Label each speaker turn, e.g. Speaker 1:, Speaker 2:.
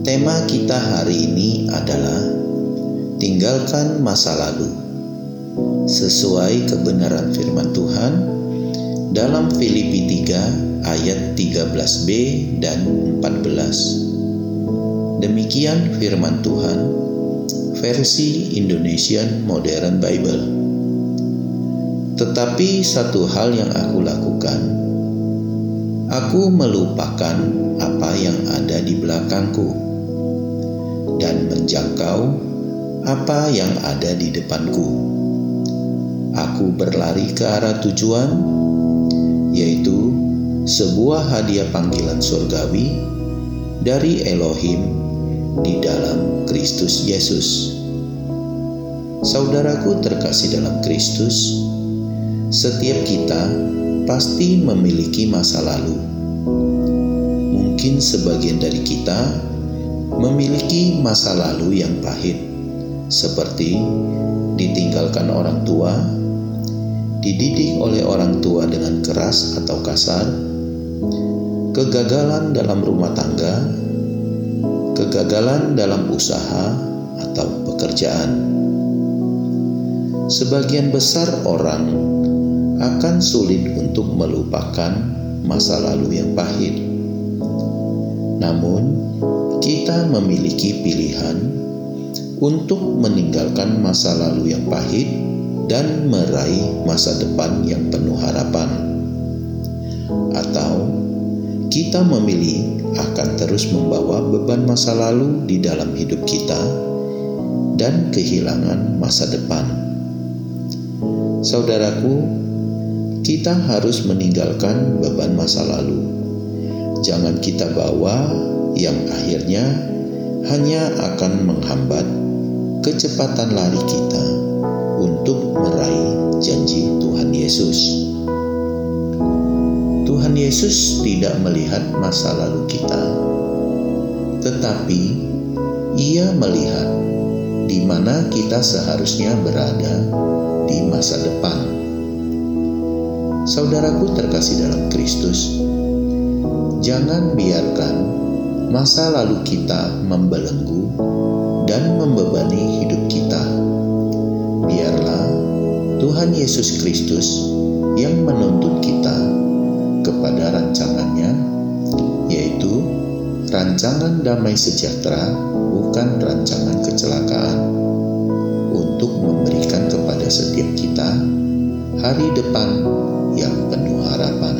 Speaker 1: tema kita hari ini adalah tinggalkan masa lalu. Sesuai kebenaran firman Tuhan dalam Filipi 3 ayat 13b dan 14. Demikian firman Tuhan versi Indonesian Modern Bible. Tetapi satu hal yang aku lakukan, aku melupakan apa yang ada di belakangku dan menjangkau apa yang ada di depanku. Aku berlari ke arah tujuan, yaitu sebuah hadiah panggilan surgawi dari Elohim di dalam Kristus Yesus. Saudaraku terkasih dalam Kristus, setiap kita pasti memiliki masa lalu. Mungkin sebagian dari kita memiliki masa lalu yang pahit, seperti ditinggalkan orang tua, dididik oleh orang tua dengan keras atau kasar, kegagalan dalam rumah tangga, kegagalan dalam usaha atau pekerjaan. Sebagian besar orang akan sulit untuk melupakan masa lalu yang pahit. Namun, kita memiliki pilihan untuk meninggalkan masa lalu yang pahit dan meraih masa depan yang penuh harapan, atau kita memilih akan terus membawa beban masa lalu di dalam hidup kita dan kehilangan masa depan. Saudaraku, kita harus meninggalkan beban masa lalu. Jangan kita bawa yang akhirnya hanya akan menghambat kecepatan lari kita untuk meraih janji Tuhan Yesus. Tuhan Yesus tidak melihat masa lalu kita, tetapi Ia melihat di mana kita seharusnya berada di masa depan. Saudaraku terkasih dalam Kristus, jangan biarkan masa lalu kita membelenggu dan membebani hidup kita. Biarlah Tuhan Yesus Kristus yang menuntut kita kepada rancangannya, yaitu rancangan damai sejahtera, bukan rancangan kecelakaan, untuk memberikan kepada setiap kita hari depan yang penuh harapan.